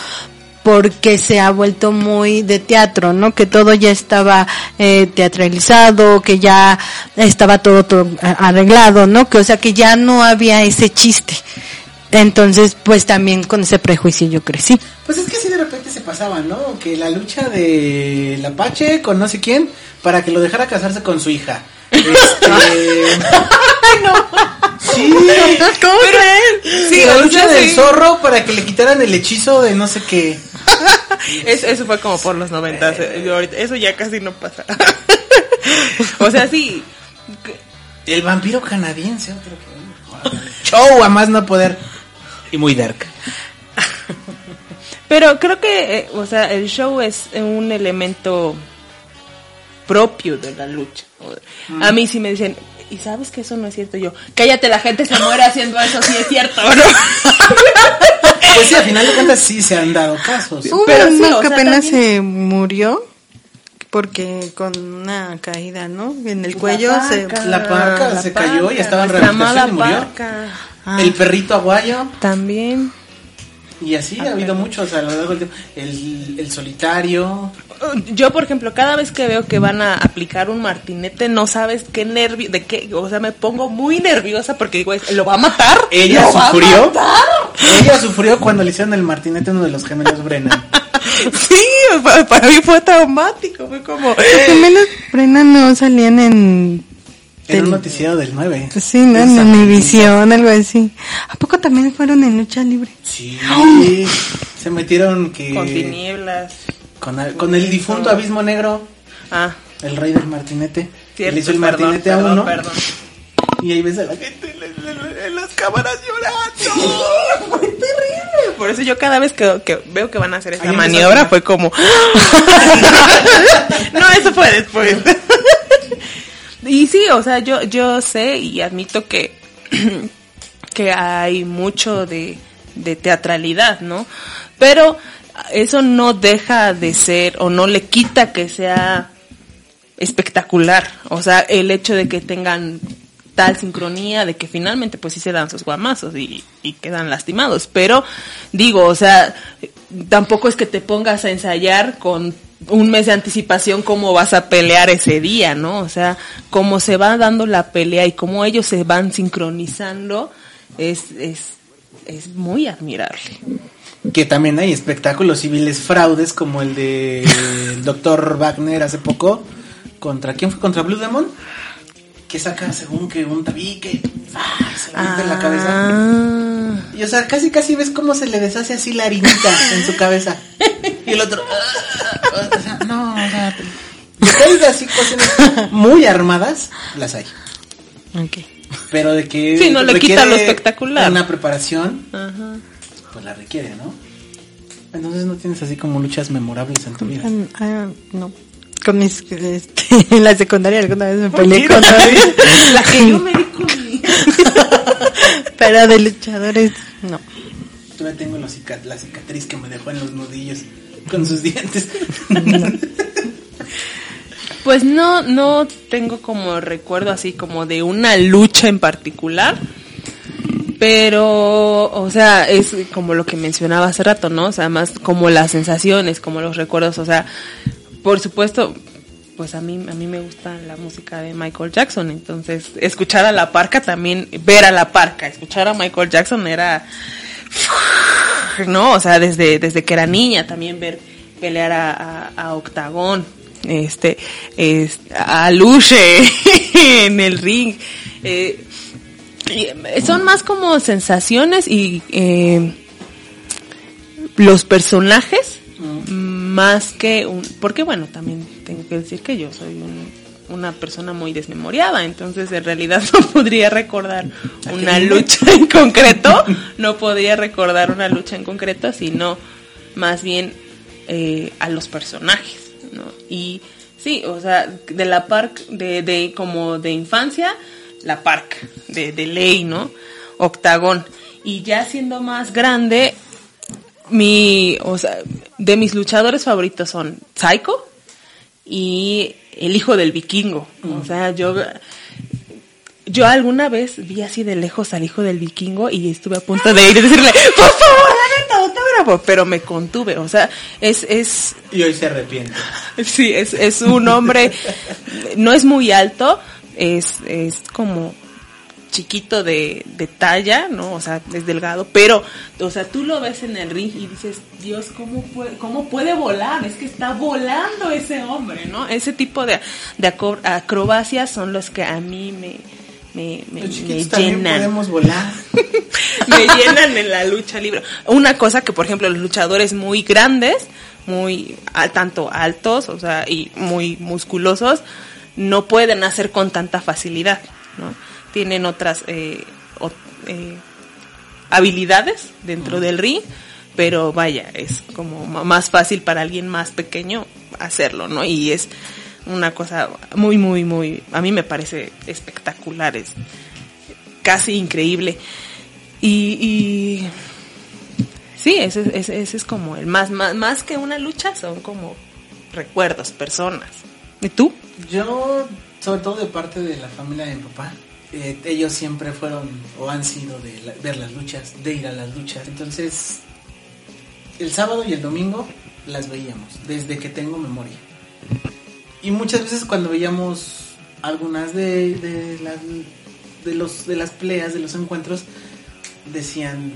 porque se ha vuelto muy de teatro, ¿no? Que todo ya estaba eh, teatralizado, que ya estaba todo, todo eh, arreglado, ¿no? Que o sea que ya no había ese chiste. Entonces, pues también con ese prejuicio yo crecí. Pues es que sí de repente se pasaba, ¿no? Que la lucha de la Pache con no sé quién para que lo dejara casarse con su hija. <laughs> Este... Sí, <laughs> ¿Cómo crees? Sí, la lucha del sí. zorro para que le quitaran el hechizo de no sé qué. <laughs> Eso, eso fue como por los noventas. eh, Eso ya casi no pasa. <laughs> o sea, sí. El vampiro canadiense, otro que... Show a más no poder. Y muy dark. Pero creo que, eh, o sea, el show es un elemento propio de la lucha. O- A mí sí me dicen, ¿y sabes que eso no es cierto? Yo, cállate, la gente se muere haciendo eso, sí es cierto, <laughs> ¿no? <laughs> Pues sí, al final de cuentas sí se han dado casos. Pero sí, que sea, apenas también- se murió porque con una caída, ¿no? En el cuello se... La parca se cayó y estaba en rehabilitación y murió. parca. Ah. El perrito aguayo. También. Y así ha habido muchos a lo largo del tiempo. El, el solitario. Yo, por ejemplo, cada vez que veo que van a aplicar un martinete, no sabes qué nervio, de qué, o sea, me pongo muy nerviosa porque digo, ¿lo va a matar? Ella ¿Lo va a sufrió. matar? Ella sufrió cuando le hicieron el martinete a uno de los gemelos Brennan. <laughs> Sí, pa- para mí fue traumático, fue como... Los gemelos Brennan no salían en... Era un Del- noticiero del 9. Sí, ¿no? En Univisión, algo así. ¿A poco también fueron en lucha libre? Sí. Se metieron que... Con tinieblas. Con, el- con el difunto abismo negro. Ah, el rey del martinete. Cierto, le hizo el perdón, martinete a perdón, uno. perdón. Y ahí ves a la <laughs> gente en, en- en las cámaras llorando. Fue terrible. Por eso yo cada vez que, que veo que van a hacer empezó maniobra a- fue como... <laughs> no, eso fue después. Y sí, o sea, yo, yo sé y admito que, <clears throat> que hay mucho de, de teatralidad, ¿no? Pero eso no deja de ser o no le quita que sea espectacular. O sea, el hecho de que tengan tal sincronía, de que finalmente pues sí se dan sus guamazos y, y quedan lastimados. Pero digo, o sea, tampoco es que te pongas a ensayar con un mes de anticipación cómo vas a pelear ese día, ¿no? O sea, cómo se va dando la pelea y cómo ellos se van sincronizando es, es, es muy admirable. Que también hay espectáculos civiles fraudes como el de <laughs> el doctor Wagner hace poco. ¿Contra quién fue? ¿Contra Blue Demon? Que saca según que un tabique. ¡ah! Se le mete en la cabeza. Ah. Y o sea, casi casi ves cómo se le deshace así la harinita en su cabeza. Y el otro. ah, o sea, no, o sea. De así cosas muy armadas, las hay. Pero de que. Sí, no le quita lo espectacular. Una preparación, Ajá. pues la requiere, ¿no? Entonces no tienes así como luchas memorables en tu vida. Ah, no. Con mis, este, <laughs> en la secundaria alguna vez me peleé con. <laughs> La que yo me di con mi... <laughs> Pero de luchadores, no. Todavía tengo la, cica- la cicatriz que me dejó en los nudillos con sus dientes. Pues no, no tengo como recuerdo así como de una lucha en particular. Pero, o sea, es como lo que mencionaba hace rato, ¿no? O sea, más como las sensaciones, como los recuerdos, o sea, por supuesto, pues a mí, a mí me gusta la música de Michael Jackson, entonces escuchar a la parca también, ver a la parca, escuchar a Michael Jackson era, no, o sea, desde, desde que era niña también ver pelear a, a, a Octagón, este, es- a Luche <laughs> en el ring, eh, eh, son más como sensaciones y eh, los personajes más que un porque bueno también tengo que decir que yo soy un- una persona muy desmemoriada entonces en realidad <laughs> no podría recordar una lucha en concreto no podría recordar una lucha en concreto sino más bien eh, a los personajes ¿no? y sí o sea de la park de, de como de infancia la park de, de ley no octagón. Y ya siendo más grande mi, o sea, de mis luchadores favoritos son Psycho y el hijo del vikingo. O sea, yo, yo alguna vez vi así de lejos al hijo del vikingo y estuve a punto de ir y decirle, por favor, hágame autógrafo, pero me contuve. O sea, es, es, Y hoy se arrepiente. <laughs> Sí, es, es un hombre, no es muy alto, es, es como chiquito de, de talla, ¿no? O sea, es delgado, pero, o sea, tú lo ves en el ring y dices, Dios, ¿cómo puede, cómo puede volar? Es que está volando ese hombre, ¿no? Ese tipo de, de acro- acrobacias son los que a mí me, me, me, Los me llenan podemos volar. <laughs> me llenan en la lucha libre. Una cosa que, por ejemplo, los luchadores muy grandes, muy tanto altos, o sea, y muy musculosos, no pueden hacer con tanta facilidad, ¿no? Tienen otras eh, o- eh, habilidades dentro del ring, pero vaya, es como más fácil para alguien más pequeño hacerlo, ¿no? Y es una cosa muy, muy, muy, a mí me parece espectacular, es casi increíble. Y, y sí, ese, ese, ese es como el más, más, más que una lucha, son como recuerdos, personas. ¿Y tú? Yo, sobre todo de parte de la familia de mi papá, eh, ellos siempre fueron o han sido de ver las luchas, de ir a las luchas. Entonces, el sábado y el domingo las veíamos, desde que tengo memoria. Y muchas veces cuando veíamos algunas de, de, las, de, los, de las peleas, de los encuentros, decían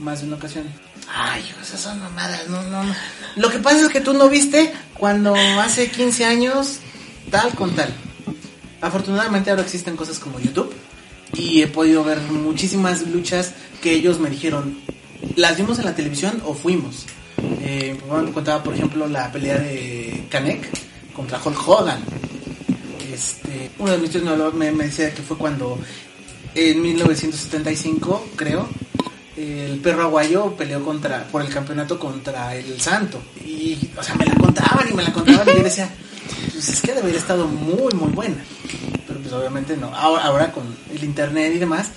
más de una ocasión, ay, esas son mamadas, no, no, no. Lo que pasa es que tú no viste cuando hace 15 años tal con tal. Afortunadamente ahora existen cosas como YouTube y he podido ver muchísimas luchas que ellos me dijeron, ¿las vimos en la televisión o fuimos? Eh, me contaba, por ejemplo, la pelea de Kanek contra Hulk Hogan. este, uno de mis tíos me decía que fue cuando en 1975, creo, el perro aguayo peleó contra por el campeonato contra el Santo. Y, o sea, me la contaban y me la contaban y yo decía, <laughs> pues es que debe haber estado muy, muy buena. Pero pues obviamente no. Ahora, ahora con el internet y demás,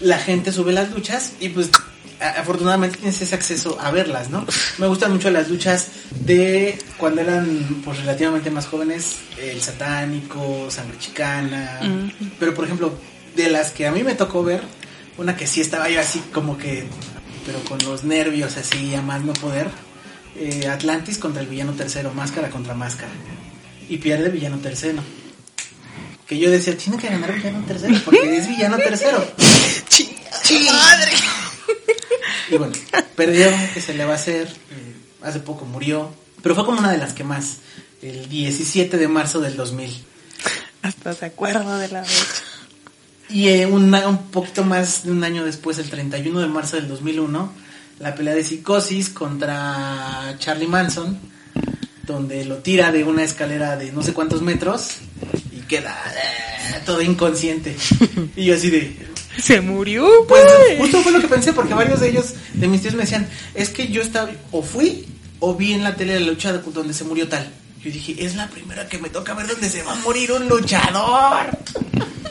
la gente sube las luchas y pues afortunadamente tienes ese acceso a verlas, ¿no? Me gustan mucho las luchas de cuando eran pues relativamente más jóvenes, el satánico, sangre chicana, pero por ejemplo, de las que a mí me tocó ver, una que sí estaba yo así como que, pero con los nervios así a más no poder, eh, Atlantis contra el villano tercero, máscara contra máscara, y pierde villano tercero. Que yo decía, tiene que ganar villano tercero, porque es villano tercero. <laughs> ¡Madre! Y bueno, perdió, que se le va a hacer, eh, hace poco murió, pero fue como una de las que más, el 17 de marzo del 2000. Hasta se acuerda de la fecha. Y eh, una- un poquito más de un año después, el 31 de marzo del 2001, la pelea de Psicosis contra Charlie Manson, donde lo tira de una escalera de no sé cuántos metros y queda eh, todo inconsciente. <laughs> Y yo así de, Se murió, Pues güey. justo fue lo que pensé, porque varios de ellos, de mis tíos, me decían, es que yo estaba, o fui, o vi en la tele la lucha donde se murió tal. Yo dije, es la primera que me toca ver donde se va a morir un luchador.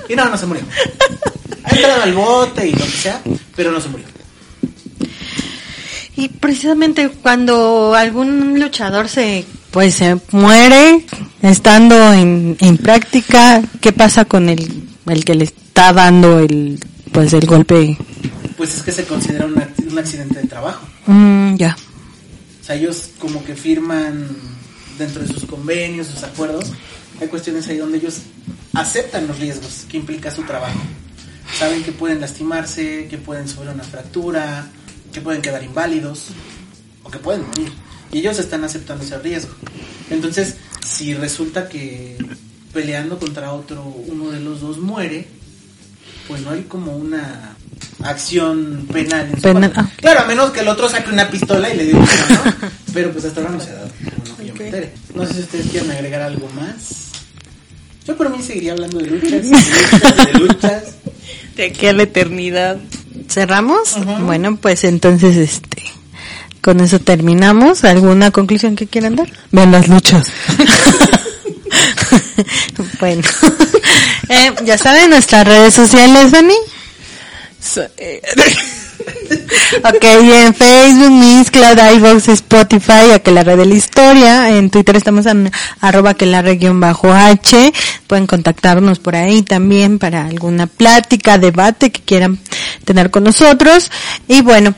Y no, no se murió. Ha entrado al bote y lo que sea, pero no se murió. Y precisamente cuando algún luchador se pues se muere estando en, en práctica, ¿qué pasa con el, el que le está dando el pues el golpe? Pues es que se considera un, un accidente de trabajo. Mm, ya. O sea, ellos como que firman dentro de sus convenios, sus acuerdos. Hay cuestiones ahí donde ellos aceptan los riesgos que implica su trabajo. Saben que pueden lastimarse, que pueden sufrir una fractura, que pueden quedar inválidos o que pueden morir. Y ellos están aceptando ese riesgo. Entonces, si resulta que peleando contra otro, uno de los dos muere, pues no hay como una acción penal en su Penal. Claro, a menos que el otro saque una pistola y le dé un ¿no? <laughs> Pero pues hasta ahora no se ha dado. no que yo me entere. No sé si ustedes quieren agregar algo más. Yo por mí seguiría hablando de luchas, de luchas, de luchas. De aquí a la eternidad. ¿Cerramos? Bueno, pues entonces este con eso terminamos. ¿Alguna conclusión que quieran dar? Vean las luchas. <laughs> bueno. <laughs> Eh, ya saben nuestras redes sociales, Dani. So- eh, <laughs> Ok, en Facebook, Mixcloud, iVoox, Spotify, Aquelarre de la Historia. En Twitter estamos en arroba aquelarre-h. Pueden contactarnos por ahí también para alguna plática, debate que quieran tener con nosotros. Y bueno,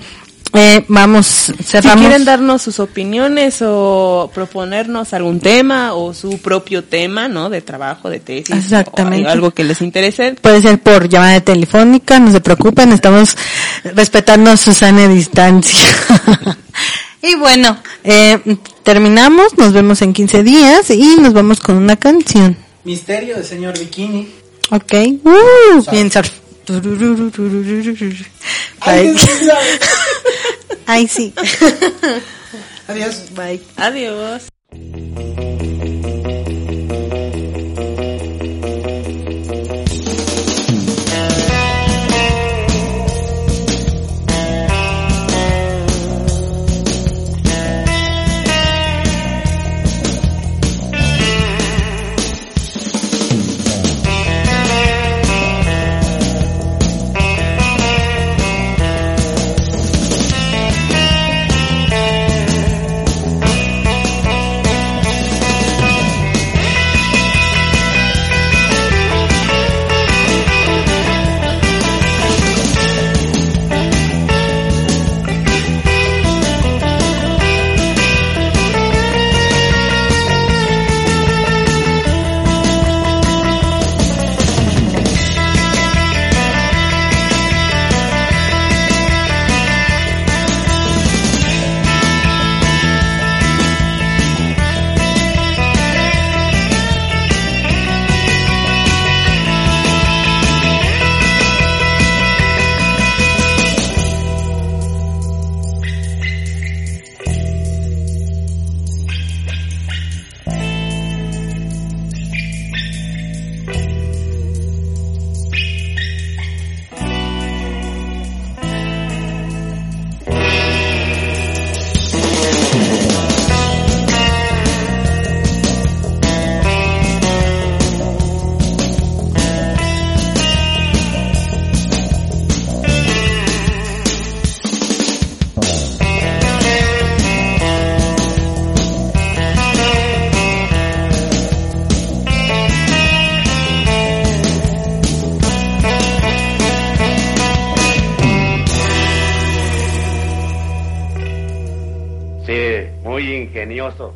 eh, vamos, si cerramos. quieren darnos sus opiniones o proponernos algún tema o su propio tema, ¿no? De trabajo, de tesis. Exactamente. o algo que les interese. Puede ser por llamada telefónica, no se preocupen, estamos respetando su sana distancia. <laughs> y bueno, eh, terminamos, nos vemos en 15 días y nos vamos con una canción. Misterio de señor Bikini. Ok. Uh, bien, surf. Ay. Ay, sí. Adiós. Bye. Adiós.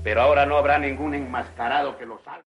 Pero ahora no habrá ningún